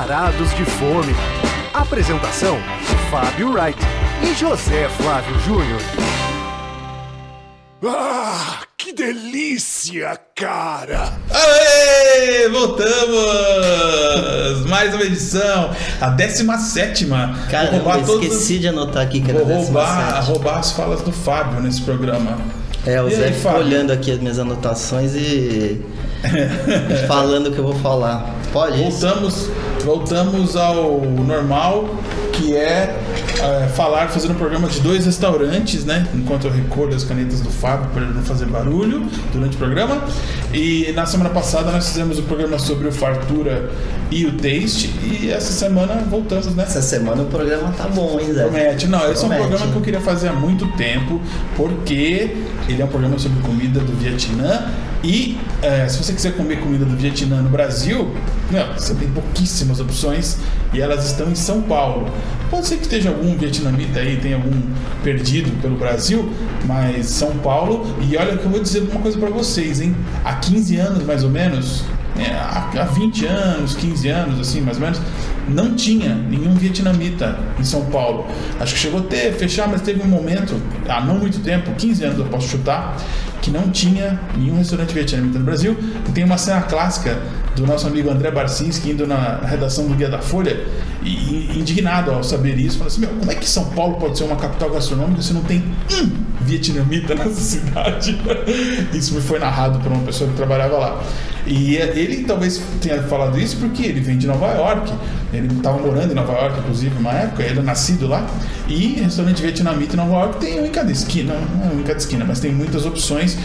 varados de fome. Apresentação: Fábio Wright e José Flávio Júnior. Ah, que delícia, cara! Aê, voltamos! Mais uma edição, a 17 Cara, eu esqueci de anotar aqui que era Vou roubar, 17. roubar as falas do Fábio nesse programa. É, o E Zé aí, ficou Fábio? olhando aqui as minhas anotações e. falando o que eu vou falar. Pode isso? Voltamos, ao normal, que é, é, falar, fazer um programa de dois restaurantes, né? Enquanto eu recolho as canetas do Fábio para ele não fazer barulho durante o programa. E na semana passada nós fizemos o programa sobre o Fartura e o Taste. E essa semana voltamos, né? Essa semana o programa tá bom, hein, Zé? Promete. Não, esse é um Promete. programa que eu queria fazer há muito tempo, porque ele é um programa sobre comida do Vietnã. E é, se você quiser comer comida do Vietnã no Brasil, não, você tem pouquíssimas opções e elas estão em São Paulo. Pode ser que esteja algum vietnamita aí, tem algum perdido pelo Brasil, mas São Paulo. E olha que eu vou dizer uma coisa pra vocês, hein? Há 15 anos mais ou menos, é, há há 20 anos, 15 anos, assim, mais ou menos, não tinha nenhum vietnamita em São Paulo. Acho que chegou a ter, fechar, mas teve um momento, há não muito tempo, 15 anos eu posso chutar, que não tinha nenhum restaurante vietnamita no Brasil. E tem uma cena clássica do nosso amigo André Barcinski indo na redação do Guia da Folha e, indignado ao saber isso, falou assim: Meu, como é que São Paulo pode ser uma capital gastronômica se não tem um vietnamita nessa cidade? Isso me foi narrado por uma pessoa que trabalhava lá. E ele talvez tenha falado isso porque ele vem de Nova York, ele estava morando em Nova York, inclusive, uma época, ele é nascido lá, e restaurante vietnamita em Nova York tem um em cada esquina, não é um em cada esquina, mas tem muitas opções,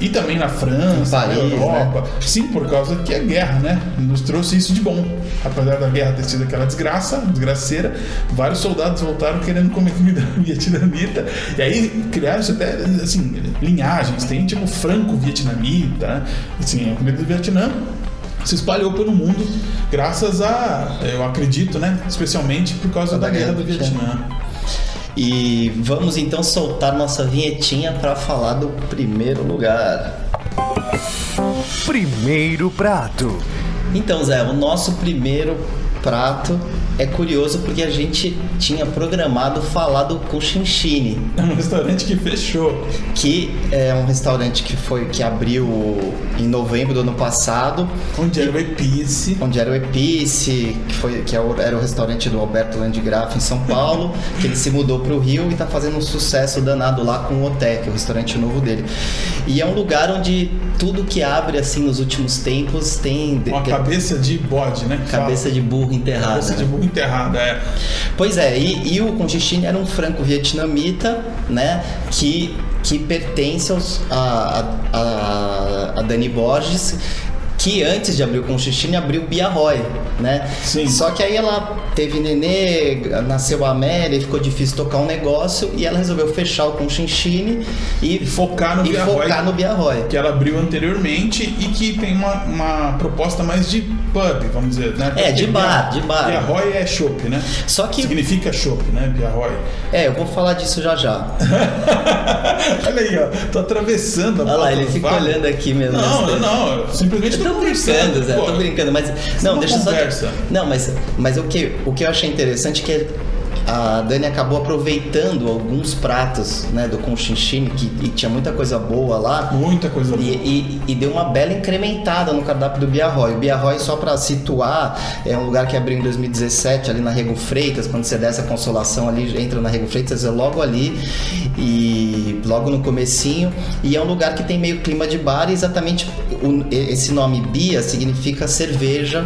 e também na França, Paris, na Europa. Sim, por causa que a guerra, né, nos trouxe isso de bom. Apesar da guerra ter sido aquela desgraça, desgraceira, vários soldados voltaram querendo comer comida vietnamita, e aí criaram-se até, assim, linhagens, tem tipo franco-vietnamita, né? assim, a comida do Vietnã se espalhou pelo mundo graças a, eu acredito, né, especialmente por causa da, guerra do Vietnã. E vamos então soltar nossa vinhetinha pra falar do primeiro lugar. Primeiro prato. Então, Zé, o nosso primeiro prato é curioso porque a gente tinha programado falar do Cochinchine, É um restaurante que fechou. que é um restaurante que foi que abriu em novembro do ano passado, Onde era o Epice. onde era o Epice, que foi que é era o restaurante do Alberto Landgraf em São Paulo, que ele se mudou para o Rio e está fazendo um sucesso danado lá com o Otec, o restaurante novo dele. E é um lugar onde tudo que abre assim nos últimos tempos tem Uma cabeça de bode, né? cabeça fala. de burro enterrada. Cabeça de né? burro enterrada, é. Pois é, e, e o Conchichine era um franco-vietnamita, né? Que, que pertence aos, a, a, a, a Dani Borges, que antes de abrir o Conchichine abriu o Biarroy, né? Sim. Só que aí ela teve nenê, nasceu a Amélia, ficou difícil tocar um negócio e ela resolveu fechar o Conchichine e, focar no e Biarroy. focar no Biarroy. Que ela abriu anteriormente e que tem uma, uma proposta mais de pub, vamos dizer, né? É, de Porque bar, Bia- de bar. Biarroy é chopp, né? Só que- Significa chopp, né? Biarroy. É, eu vou falar disso já já. Olha aí, ó. Tô atravessando a Olha lá, ele fica olhando aqui mesmo. Não, não, não. Simplesmente Eu tô conversando, brincando, Zé, tô brincando, mas é não, deixa conversa. só. Não, mas mas o que o que eu achei interessante é que a Dani acabou aproveitando alguns pratos, né, do Conchinchine que tinha muita coisa boa lá. Muita coisa E, boa. e- e deu uma bela incrementada no cardápio do Biarroy. O Biarroy, só para situar, é um lugar que abriu em 2017 ali na Rego Freitas. Quando você desce a Consolação ali, entra na Rego Freitas, é logo ali e logo no comecinho. E é um lugar que tem meio clima de bar e exatamente o- esse nome Bia significa cerveja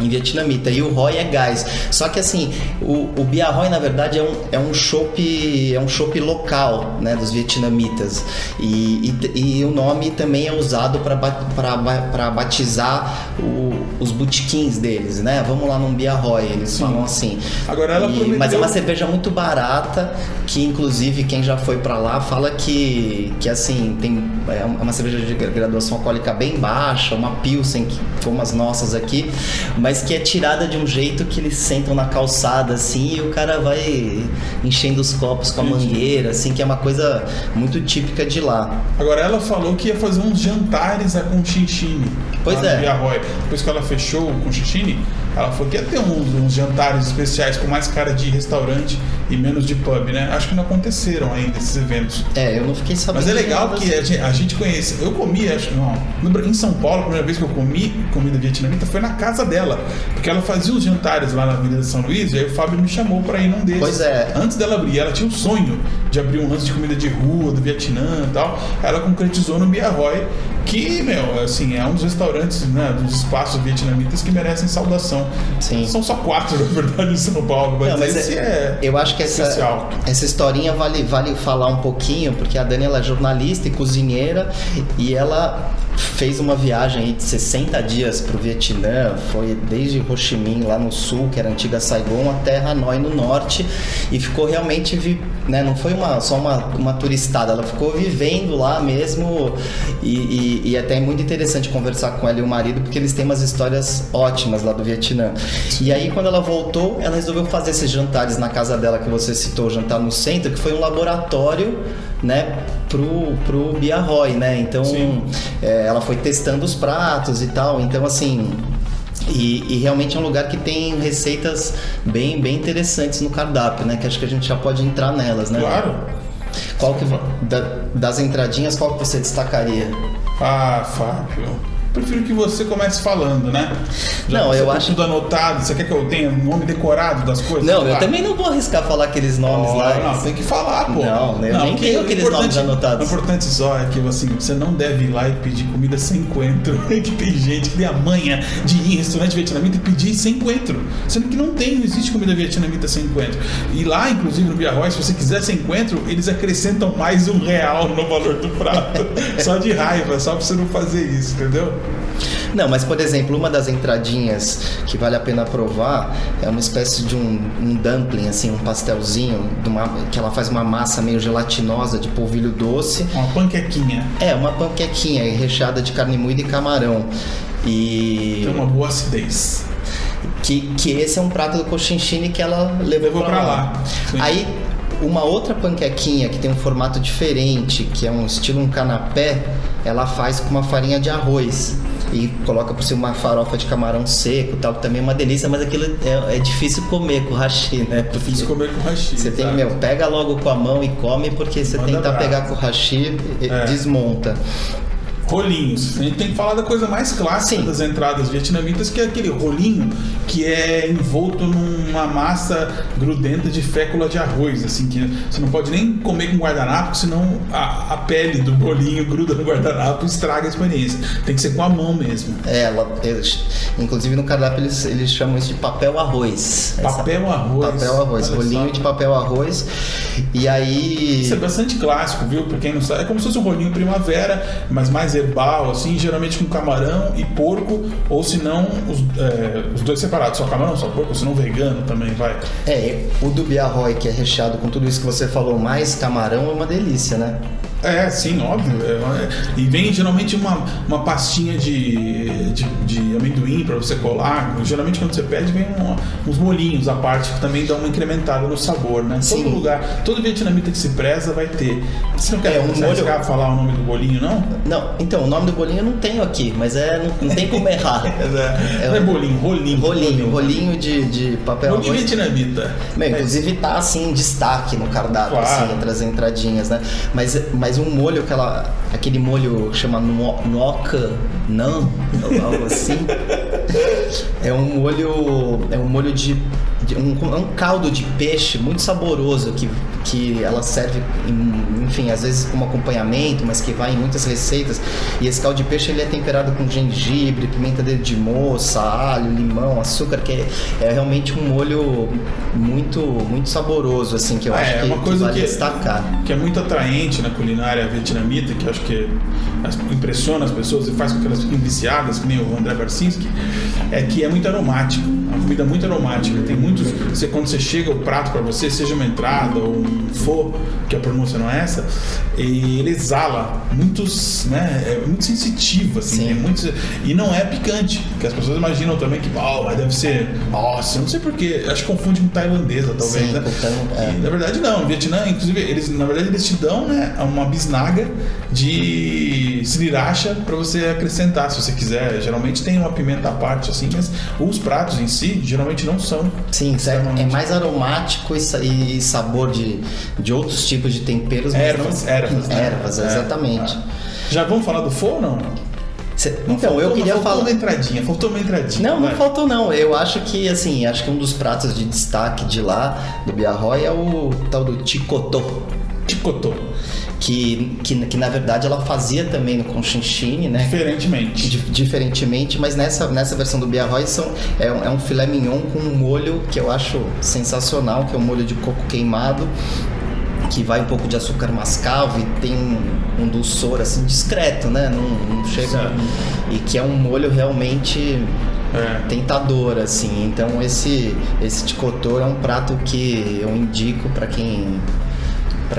em vietnamita e o Roy é gás. Só que assim, o, o Bia Roy na verdade é um é um chopp é um chopp local, né, dos vietnamitas. E, e, e o nome também é usado para batizar o- os botequins deles, né? Vamos lá num Bia Roy, eles falam assim. Agora ela E- prometeu- mas é uma cerveja muito barata, que inclusive quem já foi pra lá fala que, que assim, tem é uma cerveja de graduação alcoólica bem baixa, uma pilsen, que, como as nossas aqui, mas que é tirada de um jeito que eles sentam na calçada assim e o cara vai enchendo os copos com a mangueira, assim, que é uma coisa muito típica de lá. Agora ela falou que ia fazer uns jantares a Conchinchine. Pois lá é. Depois que ela fechou o Conchinchine, ela falou que ia ter uns, uns jantares especiais com mais cara de restaurante e menos de pub, né? Acho que não aconteceram ainda esses eventos. É, eu não fiquei sabendo. Mas é legal que a gente, a gente conhece. Eu comi, acho que não. Em São Paulo, a primeira vez que eu comi comida vietnamita foi na casa dela. Porque ela fazia os jantares lá na Avenida São Luís, e aí o Fábio me chamou pra ir num desses. Pois é. Antes dela abrir, ela tinha o sonho de abrir um lance de comida de rua, do Vietnã e tal. Ela concretizou no Bia Roy, que, meu, assim, é um dos restaurantes, né, dos espaços vietnamitas que merecem saudação. Sim. São só quatro, na verdade, em São Paulo, mas, Não, mas esse é- é. Eu acho que essa, especial. essa historinha vale, vale falar um pouquinho, porque a Dani ela é jornalista e cozinheira e ela fez uma viagem de 60 dias pro Vietnã, foi desde Ho Chi Minh lá no sul, que era antiga Saigon, até Hanoi no norte e ficou realmente, vi- né, não foi uma, só uma, uma turistada, ela ficou vivendo lá mesmo e, e, e até é muito interessante conversar com ela e o marido, porque eles têm umas histórias ótimas lá do Vietnã. E aí quando ela voltou, ela resolveu fazer esses jantares na casa dela que você citou, o jantar no centro, que foi um laboratório, né, pro, pro Bia Roy, né? Então é, ela foi testando os pratos e tal. Então assim. E, e realmente é um lugar que tem receitas bem, bem interessantes no cardápio, né? Que acho que a gente já pode entrar nelas, né? Claro. Qual que da- das entradinhas, qual que você destacaria? Ah, Fábio. Prefiro que você comece falando, né? Não, que eu tem acho- tudo anotado. Você quer que eu tenha o nome decorado das coisas? Não, eu também não vou arriscar falar aqueles nomes Oh, lá. Não, tem que falar, pô. Não, eu nem porque tenho aqueles nomes anotados. O importante só é que assim, você não deve ir lá e pedir comida sem coentro. que tem gente que tem a manha de ir em restaurante vietnamita e pedir sem coentro. Sendo que não tem, não existe comida vietnamita sem coentro. E lá, inclusive no Via Roy, se você quiser sem coentro, eles acrescentam mais um real no valor do prato. só de raiva, só pra você não fazer isso, entendeu? Não, mas por exemplo, uma das entradinhas que vale a pena provar é uma espécie de um, um dumpling, assim, um pastelzinho, uma- que ela faz uma massa meio gelatinosa de polvilho doce. Uma panquequinha. É, uma panquequinha recheada de carne moída e camarão. E Tem uma boa acidez. que, que esse é um prato do cochinchine que ela levou, Levou pra lá. lá. Aí uma outra panquequinha que tem um formato diferente, que é um estilo um canapé, ela faz com uma farinha de arroz e coloca por cima uma farofa de camarão seco, tal, que também é uma delícia, mas aquilo é, é difícil comer com hashi, né? Porque Difícil comer com hashi. você tem, meu, pega logo com a mão e come, porque você Manda tentar brasa. pegar com o hashi, e- É. desmonta. Rolinhos. A gente tem que falar da coisa mais clássica Sim. das entradas vietnamitas, que é aquele rolinho que é envolto numa massa grudenta de fécula de arroz, assim, que você não pode nem comer com guardanapo, senão a, a pele do bolinho gruda no guardanapo e estraga a experiência. Tem que ser com a mão mesmo. É, eles- inclusive no cardápio eles, eles chamam isso de papel arroz. Essa- Papel arroz. Papel arroz, Olha rolinho só. de papel arroz. E aí. Isso é bastante clássico, viu? Pra quem não sabe, é como se fosse um rolinho primavera, mas mais herbal, assim, geralmente com camarão e porco, ou se não, os, é, os dois separados, só camarão, só porco, se não vegano também, vai. É, o do Biarroy, que é recheado com tudo isso que você falou, mais camarão, é uma delícia, né? É, sim, óbvio. É, é. E vem geralmente uma, uma pastinha de, de, de amendoim pra você colar. Geralmente quando você pede, vem um- uns molinhos à parte que também dão uma incrementada no sabor, né? Sim. Todo lugar, todo vietnamita que se preza vai ter. Você não quer É, um molho- arriscar falar o nome do bolinho, não? Não, então, o nome do bolinho eu não tenho aqui, mas é, não, não tem como errar. É, não é bolinho, rolinho. Rolinho, rolinho de, de papel Rolinho vietnamita. Meu, É, inclusive tá assim em destaque no cardápio, Claro. assim, entre as entradinhas, né? Mas, mas um molho, aquela, aquele molho que chama no- noca não, algo assim. é um molho. É um molho de. de- um, um caldo de peixe muito saboroso que, que ela serve, em- enfim, às vezes como acompanhamento, mas que vai em muitas receitas. E esse caldo de peixe ele é temperado com gengibre, pimenta de moça, alho, limão, açúcar, que é, é realmente um molho muito, muito saboroso, assim, que eu Ah, acho é que, uma que coisa vale que, destacar. que é muito atraente na culinária vietnamita, que eu acho que impressiona as pessoas e faz com que elas fiquem viciadas, que nem o André Barcinski, é que é muito aromático. Uma comida muito aromática. Tem muitos. Você, quando você chega o prato para você, seja uma entrada ou um pho, que a pronúncia não é essa, e ele exala muitos, né? É muito sensitivo, assim, Sim. tem muitos, e não é picante, que as pessoas imaginam também que, oh, deve ser, nossa, não sei porquê, acho que confunde com tailandesa, talvez, Sim, né? tai- é. E, na verdade não, no Vietnã, inclusive, eles, na verdade, eles te dão, né, uma bisnaga de sriracha para você acrescentar, se você quiser. Geralmente tem uma pimenta à parte, assim, mas os pratos em si, geralmente não são. Sim, é, extremamente- é mais aromático e sabor de, de outros tipos de temperos. Ervas, ervas, né? Ervas, É, exatamente. Já vamos falar do ou não? Cê- então, eu faltou- queria faltou falar. uma entradinha, faltou uma entradinha. Não, não vai. faltou não. Eu acho que, assim, acho que um dos pratos de destaque de lá, do Biarroy, é o tal do ticotô. Ticotô. Que, que, que na verdade ela fazia também no conchinchine, né? Diferentemente. Di- diferentemente, mas nessa, nessa versão do Biarroy são, é, um, é um filé mignon com um molho que eu acho sensacional, que é um molho de coco queimado, que vai um pouco de açúcar mascavo e tem um, um dulçor assim discreto, né? Não, não chega. Sim. E que é um molho realmente É. tentador, assim. Então esse, esse ticotô é um prato que eu indico para quem.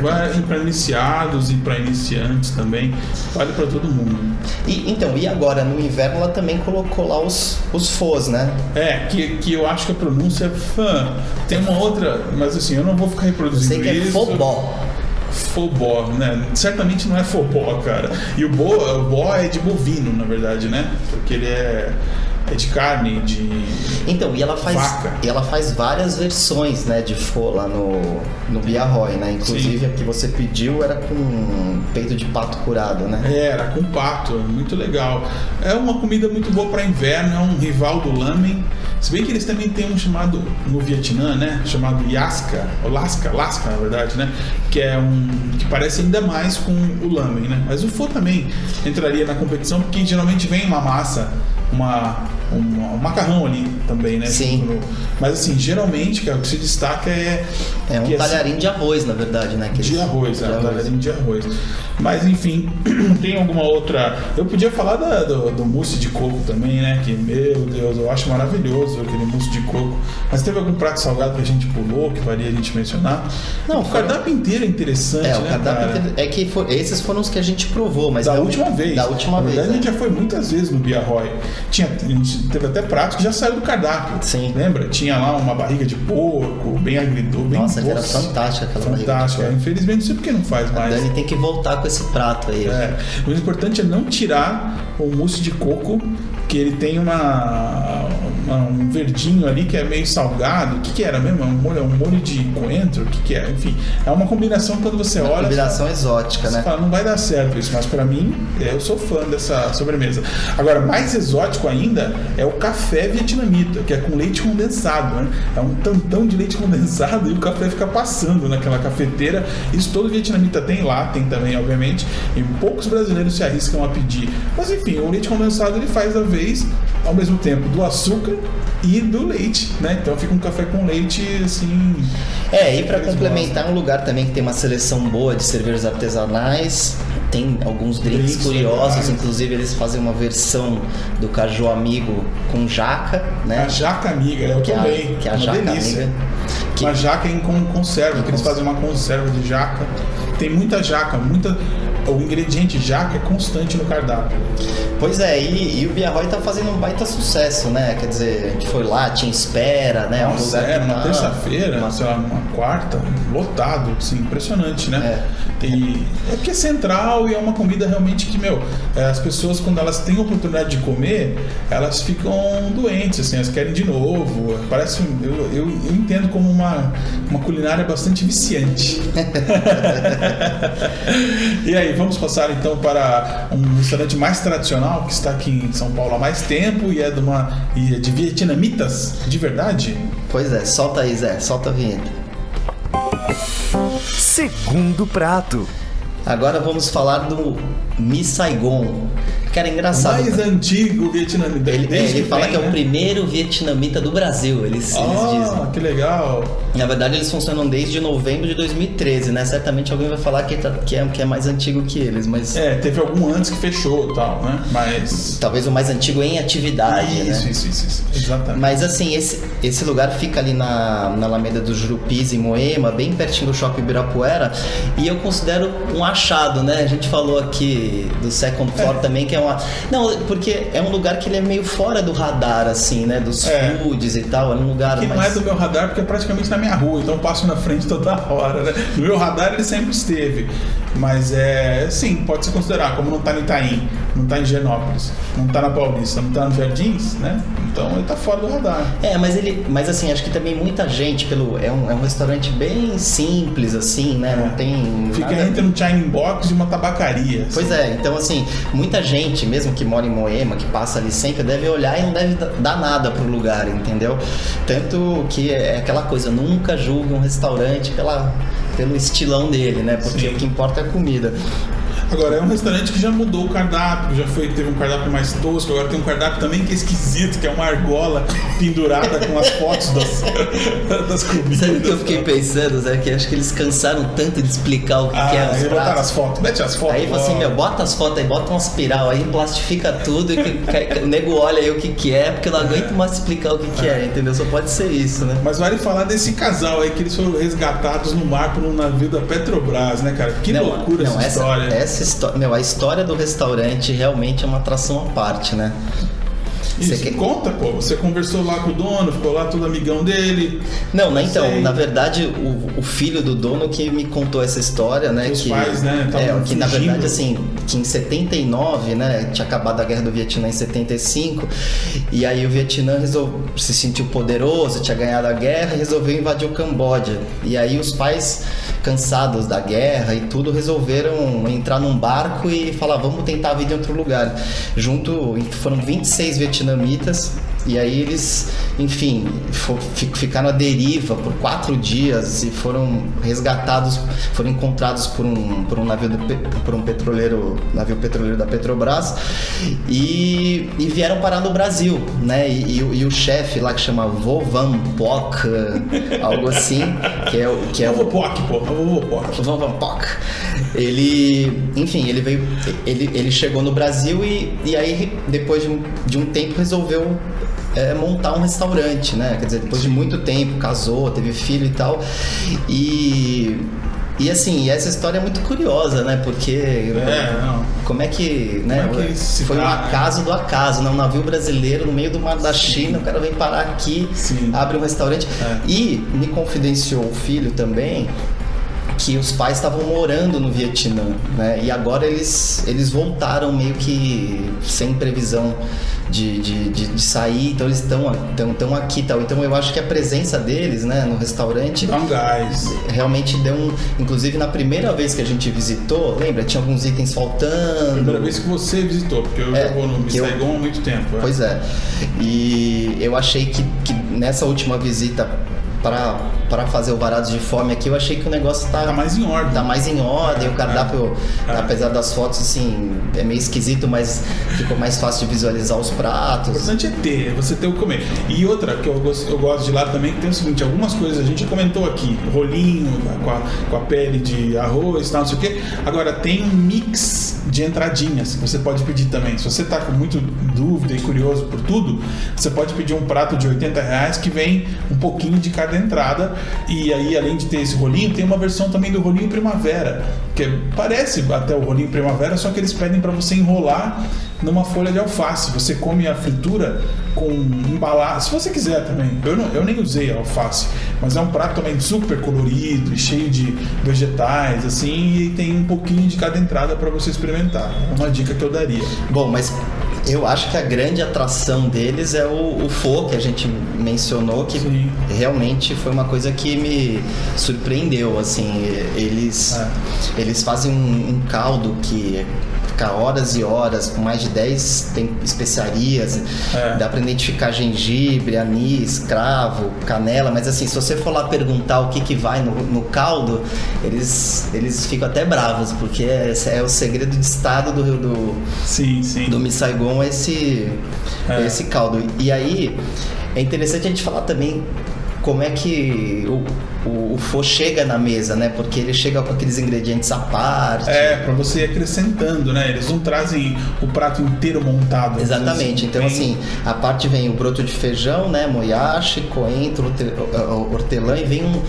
Pra quem Vai para iniciados e para iniciantes também. Vale para todo mundo. E, então, e agora no inverno ela também colocou lá os, os fôs, né? É, que, que eu acho que a pronúncia é fã. Tem uma outra, mas assim, eu não vou ficar Eu reproduzindo sei que é isso. fobó. Fobó, né? Certamente não é fobó, cara. E o bo, o bó é de bovino, na verdade, né? Porque ele é, é de carne, de. Então, e ela faz, Vaca. e ela faz várias versões, né, de fô lá no, no Biarroy, né? Inclusive Sim. a que você pediu era com peito de pato curado, né? É, Era com pato, muito legal. É uma comida muito boa para inverno, é um rival do lamen. Se bem que eles também têm um chamado no Vietnã, né? Chamado Yaska, ou Lasca, Lasca na verdade, né? Que é um que parece ainda mais com o lamen, né? Mas o pho também entraria na competição porque geralmente vem uma massa, uma, uma- um macarrão ali também, né? Sim. Mas assim, geralmente, cara, o que se destaca é É um que, assim, talharim de arroz, na verdade, né? de arroz, de é, arroz. talharinho de arroz. Mas enfim, tem alguma outra. Eu podia falar da- do, do mousse de coco também, né? Que, meu Deus, eu acho maravilhoso aquele mousse de coco. Mas teve algum prato salgado que a gente pulou, que valia a gente mencionar? Não, o foi- cardápio inteiro é interessante, É, o né? cardápio cara? inteiro- é que for- esses foram os que a gente provou, mas Da última vez. Da última Na vez. verdade, a né? gente já foi muitas vezes no Biarroy. Tinha, a gente teve até pratos que já saiu do cardápio. Sim. Lembra? Tinha lá uma barriga de porco, bem agridoce, bem Nossa, que era doce. fantástica aquela barriga Fantástica. porco. Infelizmente, não sei por que não faz A mais. Dani tem que voltar com esse prato aí. É, o importante é não tirar o mousse de coco, que ele tem uma- um verdinho ali que é meio salgado. O que, que era mesmo? É um molho, é um molho de coentro? O que, que é? Enfim, é uma combinação quando você Uma olha. combinação exótica, Você né? fala, não vai dar certo isso, mas pra mim, eu sou fã dessa sobremesa. Agora, mais exótico ainda é o café vietnamita, que é com leite condensado, né? É um tantão de leite condensado e o café fica passando naquela cafeteira. Isso todo vietnamita tem lá, tem também, obviamente, e poucos brasileiros se arriscam a pedir. Mas enfim, o leite condensado ele faz a vez ao mesmo tempo do açúcar e do leite, né? Então fica um café com leite assim. É, e para complementar, um lugar também que tem uma seleção boa de cervejas artesanais, tem alguns drinks Drinks curiosos, legais. inclusive eles fazem uma versão do caju amigo com jaca, né? A jaca amiga, eu que é a, também. que é a uma jaca delícia. amiga. Que, Uma jaca em con- conserva, que eles fazem uma conserva de jaca. Tem muita jaca, muita. O ingrediente jaca é constante no cardápio. pois é, e, e o Biarroy tá fazendo um baita sucesso, né? Quer dizer, a gente foi lá, tinha espera, né? Nossa, que era uma tá- terça-feira, uma- sei lá, uma quarta, lotado, assim, impressionante, né? E é porque é central e é uma comida realmente que, meu, é, as pessoas quando elas têm a oportunidade de comer, elas ficam doentes, assim, elas querem de novo. Parece, um- eu, eu, eu entendo como uma, uma culinária bastante viciante. e aí, vamos passar então para um restaurante mais tradicional que está aqui em São Paulo há mais tempo e é de uma e é de vietnamitas, de verdade. Pois é, solta aí, Zé, solta a vinheta. Segundo prato. Agora vamos falar do Mi Saigon. Cara, é engraçado. Mais antigo vietnamita. Ele, é, ele fala que é o né? primeiro vietnamita do Brasil, eles, eles dizem. Ah, que legal. Na verdade, eles funcionam desde novembro de 2013, né? Certamente alguém vai falar que, tá- que, é, que é mais antigo que eles, mas É, teve algum antes que fechou e tal, né? Mas. talvez o mais antigo em atividade, isso, né? isso, isso, isso. Exatamente. Mas assim, esse, esse lugar fica ali na, na Alameda dos Jurupis, em Moema, bem pertinho do Shopping Ibirapuera, e eu considero um achado, né? A gente falou aqui do Second Floor também, que é uma... Não, porque é um lugar que ele é meio fora do radar, assim, né? Dos É. foods e tal, é um lugar Que não mais... é do meu radar porque é praticamente na minha rua, então eu passo na frente toda hora, né? No meu radar ele sempre esteve. Mas é. Sim, pode se considerar, como não tá no Itaim, não tá em Genópolis, não tá na Paulista, não tá no Jardins, né? Então ele tá fora do radar. É, mas ele, mas assim, acho que também muita gente pelo é um, é um restaurante bem simples assim, né? Não tem Fica nada- entre um China Box e uma tabacaria. assim. Pois é, então assim, muita gente, mesmo que mora em Moema, que passa ali sempre, deve olhar e não deve da- dar nada pro lugar, entendeu? Tanto que é aquela coisa, nunca julgue um restaurante pela, pelo estilão dele, né? Porque Sim. o que importa é a comida. Agora, é um restaurante que já mudou o cardápio, já foi, teve um cardápio mais tosco, agora tem um cardápio também que é esquisito, que é uma argola pendurada com as fotos das, das comidas. Sabe o que eu fiquei pensando, Zé? Que acho que eles cansaram tanto de explicar o que, Ah, que é os eles botaram pratos. as fotos, mete as fotos. Aí você, ó. meu, bota as fotos aí, bota uma espiral aí, plastifica tudo e que, que- o nego olha aí o que, que é, porque eu não aguento mais explicar o que, que é, entendeu? Só pode ser isso, né? Mas vale falar desse casal aí que eles foram resgatados no mar por um navio da Petrobras, né, cara? Que loucura essa, história. Essa história, meu, a história do restaurante realmente é uma atração à parte, né? Isso, Você quer- conta, pô. Você conversou lá com o dono, ficou lá todo amigão dele. Não, né, então, Sei. na verdade, o, o filho do dono que me contou essa história, né? Que os que, pais, né, é, que na verdade, assim, que em 79, né, tinha acabado a guerra do Vietnã em 75, e aí o Vietnã se sentiu poderoso, tinha ganhado a guerra e resolveu invadir o Camboja. E aí os pais, cansados da guerra e tudo, resolveram entrar num barco e falar, vamos tentar a vida em outro lugar. Junto, foram 26 vietnamitas vietnamitas e aí eles, enfim, ficaram à deriva por quatro dias e foram resgatados, foram encontrados por um, por um navio do por um petroleiro, navio petroleiro da Petrobras e, e vieram parar no Brasil, né? E, e o- e o chefe lá que chama Vovan Poc, algo assim, que é o que é o Vopoc, pô. É o Vopoc. Van Van Pock. Ele, enfim, ele veio, ele, ele chegou no Brasil e, e aí depois de um, de um tempo resolveu é, montar um restaurante, né? Quer dizer, depois de muito tempo, casou, teve filho e tal. E e assim, essa história é muito curiosa, né? Porque É, não. como é que, né? Como é que se foi um dá, né? acaso do acaso, né? Um navio brasileiro no meio do mar da China, o cara vem parar aqui, Sim. abre um restaurante. É. E me confidenciou o filho também que os pais estavam morando no Vietnã, né? E agora eles, eles voltaram meio que sem previsão de, de, de, de sair, então eles estão tão, tão aqui e tal. Então eu acho que a presença deles, né, no restaurante Dá um gás. realmente deu um. Inclusive na primeira vez que a gente visitou, lembra? Tinha alguns itens faltando. Primeira vez que você visitou, porque eu É, já vou no que eu- Saigon há muito tempo. é. Pois é. E eu achei que, que nessa última visita para fazer o Varados de Fome aqui, eu achei que o negócio tá, Tá mais em ordem. tá mais em ordem. É, o cardápio, é. apesar das fotos, assim, é meio esquisito, mas ficou mais fácil de visualizar os O pratos. importante é ter, é você ter o que comer. E outra que eu gosto, eu gosto de lá também, que tem o seguinte, algumas coisas a gente comentou aqui, rolinho com a, com a pele de arroz tal, não sei o quê. Agora tem um mix de entradinhas que você pode pedir também. Se você tá com muito dúvida e curioso por tudo, você pode pedir um prato de 80 reais que vem um pouquinho de cada entrada. E aí, além de ter esse rolinho, tem uma versão também do rolinho primavera, que parece até o rolinho primavera, só que eles pedem para você enrolar numa folha de alface. Você come a fritura com embalagem, se você quiser também. Eu, não, eu nem usei alface, mas é um prato também super colorido e cheio de vegetais, assim, e tem um pouquinho de cada entrada para você experimentar. É uma dica que eu daria. Bom, mas Eu acho que a grande atração deles é o, o Fo, que a gente mencionou, que Sim. realmente foi uma coisa que me surpreendeu. Assim, eles, É. eles fazem um, um caldo que fica horas e horas, com mais de 10 tem especiarias. É. Dá pra identificar gengibre, anis, cravo, canela, mas assim, se você for lá perguntar o que, que vai no, no caldo, eles, eles ficam até bravos, porque é, é o segredo de estado do, do, Sim, sim. do Miss Saigon esse, É. esse caldo. E aí é interessante a gente falar também como é que o, o, o chega na mesa, né? Porque ele chega com aqueles ingredientes à parte. É, pra você ir acrescentando, né? Eles não trazem o prato inteiro montado. Exatamente. Então, Bem- assim, a parte vem o broto de feijão, né? Moyashi, coentro, horte- hortelã e vem um,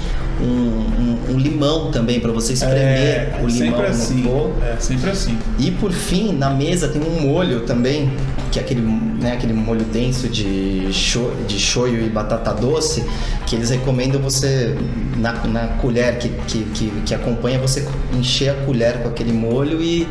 um, um- um limão também para você espremer É, o limão sempre no assim. pho. É, sempre assim. E por fim, na mesa tem um molho também, que é aquele, né, aquele molho denso de, sho, de shoyu e batata doce, que eles recomendam você, na, na colher que, que, que, que acompanha, você encher a colher com aquele molho e,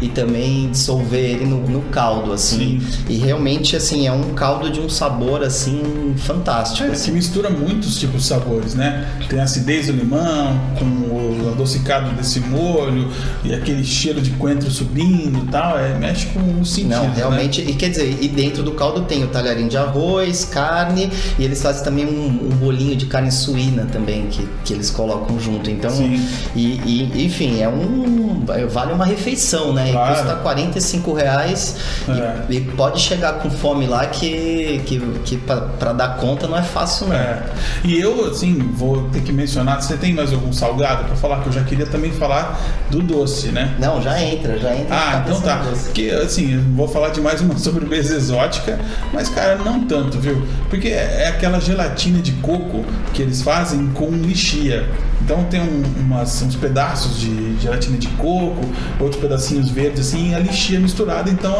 e também dissolver ele no, no caldo, assim. Sim. E realmente, assim, é um caldo de um sabor, assim, fantástico. É, que assim. mistura muitos tipos de sabores, né? Tem a acidez do limão, com o adocicado desse molho, e aquele cheiro de coentro subindo e tal. É, mexe com o sentido. Não, né? realmente. E quer dizer, e dentro do caldo tem o talharim de arroz, carne, e eles fazem também um, um bolinho de carne suína também, que, que eles colocam junto. Então, Sim. e, e, enfim, é um. Vale uma refeição, né? Claro. E custa 45 reais É. e, e pode chegar com fome lá que, que, que para dar conta não é fácil, não. É. E eu, assim, vou ter que mencionar, você tem mais algum salgado pra falar? Que eu já queria também falar do doce, né? Não, já entra, já entra. Ah, então tá. doce. Porque, assim, vou falar de mais uma sobremesa exótica, mas, cara, não tanto, viu? Porque é aquela gelatina de coco que eles fazem com lixia. Então tem um- umas, uns pedaços de gelatina de coco, outros pedacinhos verdes, assim, e a lixia misturada. Então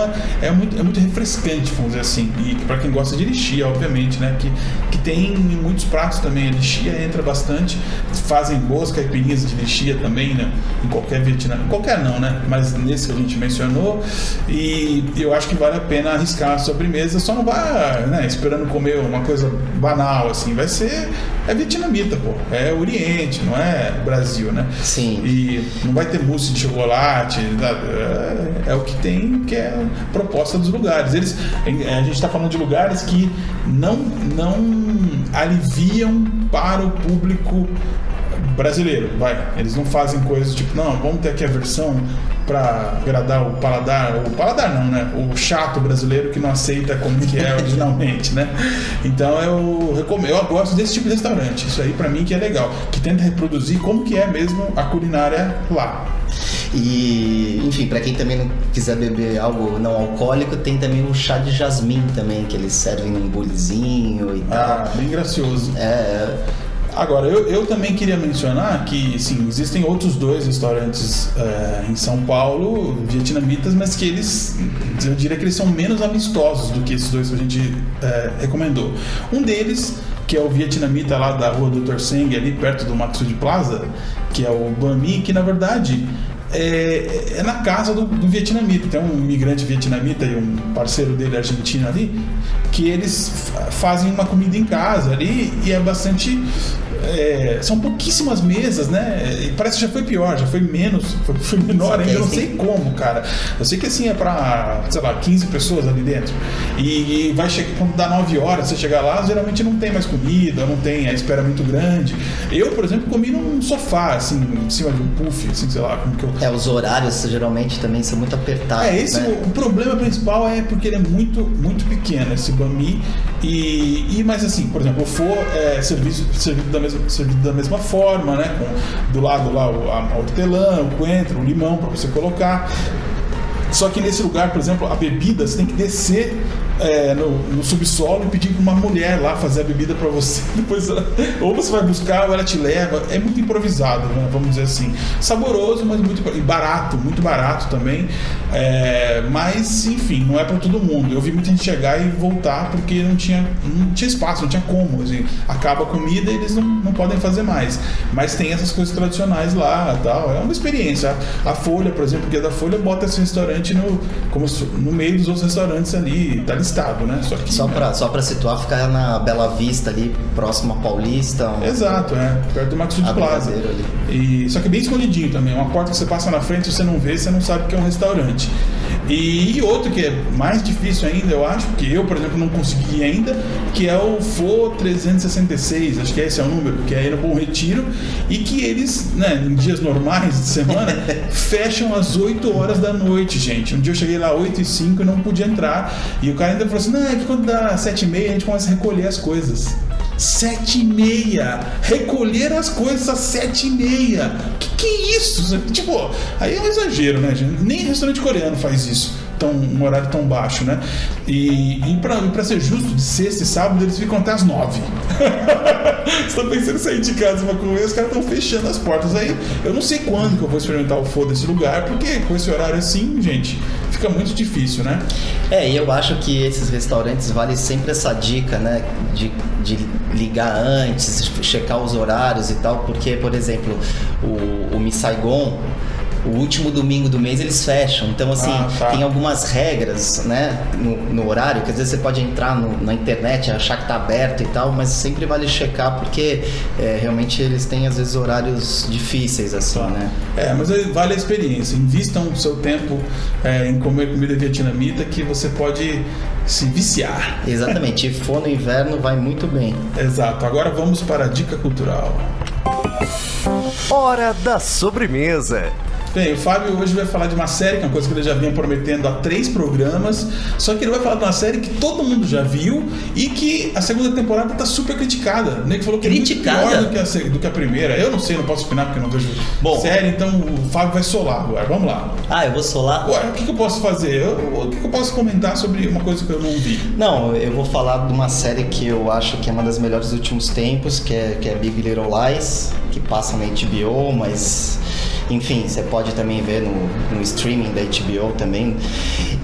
é, é muito, é muito refrescante, vamos dizer assim. E pra quem gosta de lixia, obviamente, né? Que, que tem em muitos pratos também. A lixia entra bastante. Fazem boas caipirinhas de lixia também, né? Em qualquer Vietnã. Qualquer não, né? Mas nesse que a gente mencionou. E eu acho que vale a pena arriscar a sobremesa. Só não vá né, esperando comer uma coisa banal, assim. Vai ser. É vietnamita, pô. É Oriente, não é Brasil, né? Sim. E não vai ter mousse de chocolate. É, é o que tem, que é a proposta dos lugares. Eles, a gente está falando de lugares que não, não aliviam para o público brasileiro, vai. Eles não fazem coisas tipo, não, vamos ter aqui a versão para agradar o paladar, o paladar não, né? O chato brasileiro que não aceita como que é originalmente, né? Então eu recomendo, eu gosto desse tipo de restaurante. Isso aí para mim que é legal, que tenta reproduzir como que é mesmo a culinária lá. E, enfim, pra quem também não quiser beber algo não alcoólico, tem também o chá de jasmim também, que eles servem num bulizinho e tal. Ah, bem gracioso. É, Agora, eu, eu também queria mencionar que, sim, existem outros dois restaurantes é, em São Paulo, vietnamitas, mas que eles, eu diria que eles são menos amistosos do que esses dois que a gente é, recomendou. Um deles, que é o vietnamita lá da rua Dr. Seng, ali perto do Maxud Plaza, que é o Banh Mi, que na verdade é, é na casa do, do vietnamita. Tem um imigrante vietnamita e um parceiro dele argentino ali, que eles fa- fazem uma comida em casa ali e é bastante. É, são pouquíssimas mesas, né? E parece que já foi pior, já foi menos, foi, foi menor ainda, eu não sei como, cara. Eu sei que assim é pra, sei lá, 15 pessoas ali dentro. E, e vai chegar, quando dá 9 horas, você chegar lá, geralmente não tem mais comida, não tem, a espera é muito grande. Eu, por exemplo, comi num sofá, assim, em cima de um puff, assim, sei lá, como que eu. é, os horários geralmente também são muito apertados. É, esse né? o, o problema principal é porque ele é muito, muito pequeno, esse bami. E, e mas assim, por exemplo, o pho é serviço, servido, da mesma, servido da mesma forma, né? Com, do lado lá a, a hortelã, o coentro, o limão para você colocar. Só que nesse lugar, por exemplo, a bebida você tem que descer é, no, no subsolo e pedir pra uma mulher lá fazer a bebida pra você. Depois, ela- ou você vai buscar ou ela te leva. É muito improvisado, né? vamos dizer assim. Saboroso, mas muito e barato, muito barato também. É, mas, enfim, não é pra todo mundo. Eu vi muita gente chegar e voltar porque não tinha, não tinha espaço, não tinha como. assim. acaba a comida e eles não, não podem fazer mais. Mas tem essas coisas tradicionais lá tal. É uma experiência. A, Folha, por exemplo, o Guia da Folha bota esse restaurante no, como no meio dos outros restaurantes ali. Tá listado, né? Só que. Só pra, só pra situar, ficar na Bela Vista ali, próximo a Paulista. um- Exato, é. Perto do Maxud Plaza. Brigadeiro E, só que bem escondidinho também. Uma porta que você passa na frente, você não vê, você não sabe que é um restaurante. E, outro que é mais difícil ainda, eu acho, porque eu, por exemplo, não consegui ainda, que é o FO 366, acho que esse é o número, que é aí no Bom Retiro, e que eles, né, em dias normais de semana, fecham às 8 horas da noite, gente. Um dia eu cheguei lá 8 e 5 e não podia entrar. E o cara ainda falou assim: não, é que quando dá 7 e meia a gente começa a recolher as coisas. Sete e meia. Recolher as coisas às sete e meia. Que que é isso? Tipo, aí é um exagero, né, gente? Nem restaurante coreano faz isso. Tão, um horário tão baixo, né? E, e pra, pra ser justo, de sexta e sábado eles ficam até as nove. Você tá pensando em sair de casa pra comer, os caras estão fechando as portas. Aí eu não sei quando que eu vou experimentar o foda desse lugar, porque com esse horário assim, gente, fica muito difícil, né? É, e eu acho que esses restaurantes vale sempre essa dica, né? De, de ligar antes, checar os horários e tal, porque, por exemplo, o, o Miss Saigon. O último domingo do mês eles fecham, então assim Ah, tá. tem algumas regras, né, no, no horário. Que às vezes você pode entrar no- na internet, achar que tá aberto e tal, mas sempre vale checar porque é, realmente eles têm às vezes horários difíceis assim, né? É, mas vale a experiência. Invistam o seu tempo é, em comer comida vietnamita que você pode se viciar. Exatamente. E for no inverno vai muito bem. Exato. Agora vamos para a dica cultural. Hora da sobremesa. Bem, o Fábio hoje vai falar de uma série, que é uma coisa que ele já vinha prometendo há três programas, só que ele vai falar de uma série que todo mundo já viu e que a segunda temporada tá super criticada. O Nego falou que é Criticada? muito pior do que, a, do que a primeira. Eu não sei, não posso opinar porque não vejo Bom. série, então o Fábio vai solar agora. Vamos lá. Ah, eu vou solar? Ué, o que, que eu posso fazer? Eu- o que, que eu posso comentar sobre uma coisa que eu não vi? Não, eu vou falar de uma série que eu acho que é uma das melhores dos últimos tempos, que é, que é Big Little Lies, que passa na HBO, mas enfim, você pode também ver no, no streaming da HBO também.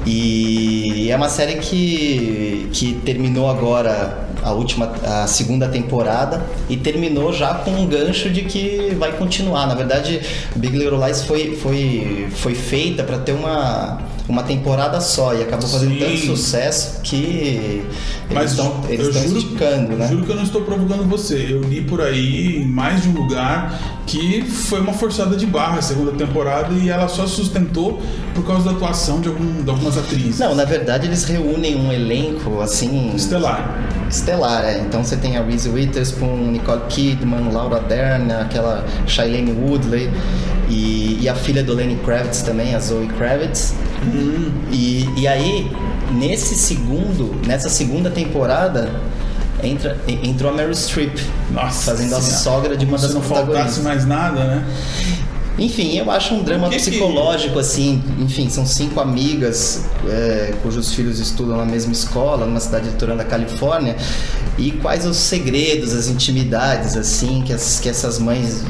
E é uma série que, que terminou agora a última, a segunda temporada e terminou já com um gancho de que vai continuar. Na verdade, Big Little Lies foi, foi, foi feita para ter uma, uma temporada só e acabou fazendo Sim. tanto sucesso que Mas eles estão esticando, né? juro que eu não estou provocando você. Eu li por aí, em mais de um lugar, que foi uma forçada de barra a segunda temporada e ela só sustentou por causa da atuação de, algum- de algumas atrizes. Não, na verdade eles reúnem um elenco assim Estelar. estelar, é. Então você tem a Reese Witherspoon, Nicole Kidman, Laura Dern, aquela Shailene Woodley e, e a filha do Lenny Kravitz também, a Zoe Kravitz. E, e aí, nesse segundo, nessa segunda temporada, entra, en- entrou a Meryl Streep. Nossa Fazendo a sogra de uma Como das se não faltasse protagonistas. mais nada, né? Enfim, eu acho um drama que que- psicológico, assim. Enfim, são cinco amigas é, cujos filhos estudam na mesma escola, numa cidade litorânea da Califórnia. E quais os segredos, as intimidades, assim, que, as, que essas mães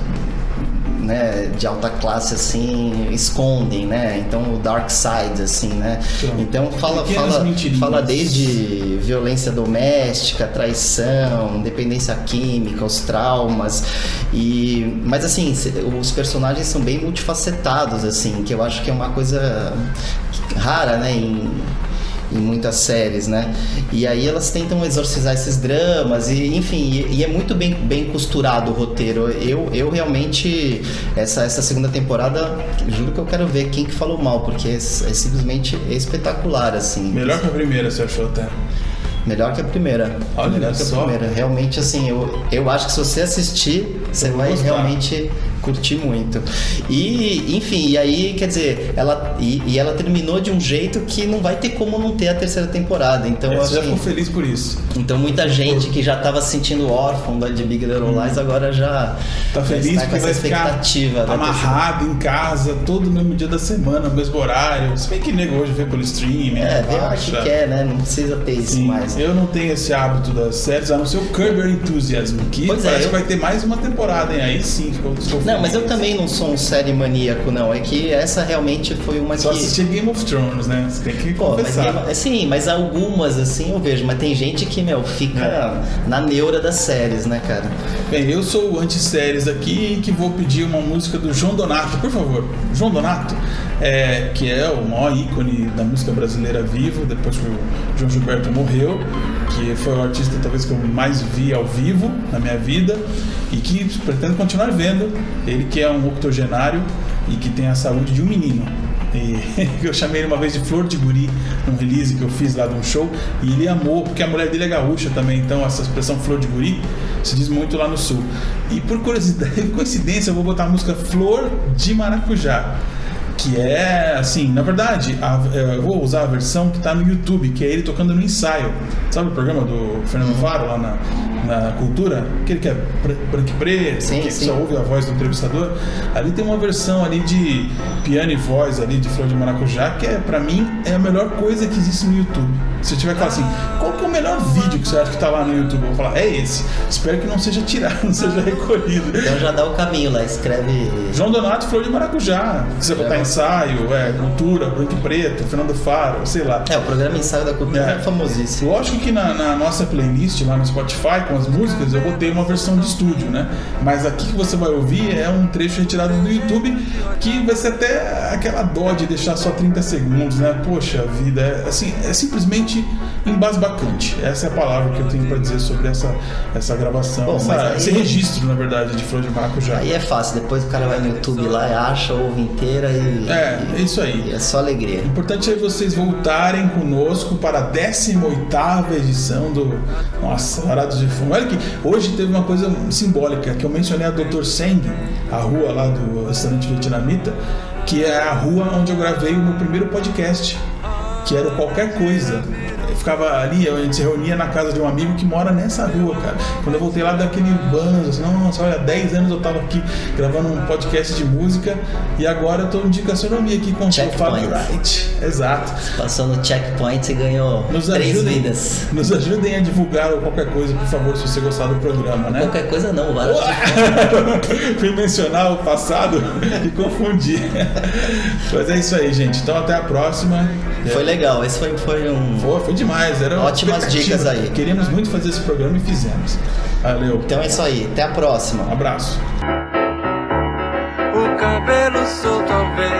né, de alta classe assim escondem, né? Então o dark side assim, né? Então, fala fala fala desde violência doméstica, traição, dependência química, os traumas e mas assim, os personagens são bem multifacetados assim, que eu acho que é uma coisa rara, né, em em muitas séries, né? E aí elas tentam exorcizar esses dramas e, enfim, e, e é muito bem, bem costurado o roteiro. Eu, eu realmente essa, essa segunda temporada, juro que eu quero ver quem que falou mal, porque é, é simplesmente espetacular, assim. Melhor que a primeira, você achou até. Melhor que a primeira. Olha Melhor que a só. primeira. Realmente, assim, eu, eu acho que se você assistir, você vai gostar. realmente Curti muito. E, enfim, e aí, quer dizer, ela, e, e ela terminou de um jeito que não vai ter como não ter a terceira temporada. Então, Você já assim, ficou feliz por isso. então muita gente que já tava se sentindo órfão da de Big Little Lies agora já Tá já feliz está com porque essa expectativa da amarrado em casa todo mesmo dia da semana, mesmo horário. Se bem que nego hoje vê pelo streaming. É, vê baixa. que quer, né? Não precisa ter isso Sim, mais. eu não tenho esse hábito das séries, a não ser o Curb Enthusiasm, que Pois é, parece eu- que vai ter mais uma temporada, hein? Aí sim, ficou estou Não, mas eu também não sou um série maníaco, não. É que essa realmente foi uma Só que. assistir Game of Thrones, né? Você tem que Pô, mas, confessar. é- sim, mas algumas assim eu vejo, mas tem gente que, meu, fica É. na neura das séries, né, cara? Bem, eu sou o anti-séries aqui e que vou pedir uma música do João Donato, por favor. João Donato, é, que é o maior ícone da música brasileira vivo, depois que o João Gilberto morreu, que foi o artista talvez que eu mais vi ao vivo na minha vida e que pretendo continuar vendo. Ele que é um octogenário e que tem a saúde de um menino. E eu chamei ele uma vez de Flor de Guri num release que eu fiz lá de um show e ele amou, porque a mulher dele é gaúcha também, então essa expressão Flor de Guri se diz muito lá no sul. E por coincidência, eu vou botar a música Flor de Maracujá. Que é assim, na verdade, a- é, eu vou usar a versão que tá no YouTube, que é ele tocando no ensaio. Sabe o programa do Fernando Faro lá na, na Cultura? Aquele que é br- branco e preto, Sim, que sim. só ouve a voz do entrevistador. Ali tem uma versão ali de piano e voz ali de Flor de Maracujá, que é, pra mim, é a melhor coisa que existe no YouTube. Se eu tiver que falar assim, qual que é o melhor vídeo que você acha que tá lá no YouTube? Eu vou falar, é esse. Espero que não seja tirado, não seja recolhido. Então já dá o caminho lá, escreve. João Donato Flor de Maracujá. Se você botar É. ensaio, é, cultura, branco e preto, Fernando Faro, sei lá. É, o programa Ensaio da Cultura é, É. famosíssimo. Lógico que na, na nossa playlist lá no Spotify com as músicas eu botei uma versão de estúdio, né? Mas aqui que você vai ouvir é um trecho retirado do YouTube que vai ser até aquela dó de deixar só 30 segundos, né? Poxa vida, é, assim, é simplesmente embasbacante. Essa é a palavra que eu tenho pra dizer sobre essa, essa gravação, Bom, essa- aí- esse registro, na verdade, de Flor de Maracujá. Aí é fácil, depois o cara vai no YouTube lá e acha, ouve inteira e. É, é isso aí. e é só alegria. O importante é vocês voltarem conosco para a 18ª edição do Nossa, Varados de Fumo. Olha que hoje teve uma coisa simbólica, que eu mencionei a Dr. Seng, a rua lá do restaurante vietnamita, que é a rua onde eu gravei o meu primeiro podcast, que era o Qualquer Coisa. Ficava ali, a gente se reunia na casa de um amigo que mora nessa rua, cara. Quando eu voltei lá daquele banzo, assim, nossa, olha, 10 anos eu tava aqui gravando um podcast de música e agora eu tô de gastronomia aqui com o. Fábio Wright. Exato. Passou no checkpoint e ganhou Nos três ajudem, vidas. nos ajudem a divulgar qualquer coisa, por favor, se você gostar do programa, né? Qualquer coisa não, de Fui mencionar o passado e confundi. Mas é isso aí, gente. Então até a próxima. Foi legal, esse foi, foi um. Foi, foi demais. Era uma Ótimas dicas aí. Queríamos muito fazer esse programa e fizemos. Valeu. Então é isso aí, até a próxima. Um abraço. o cabelo solto ao vento,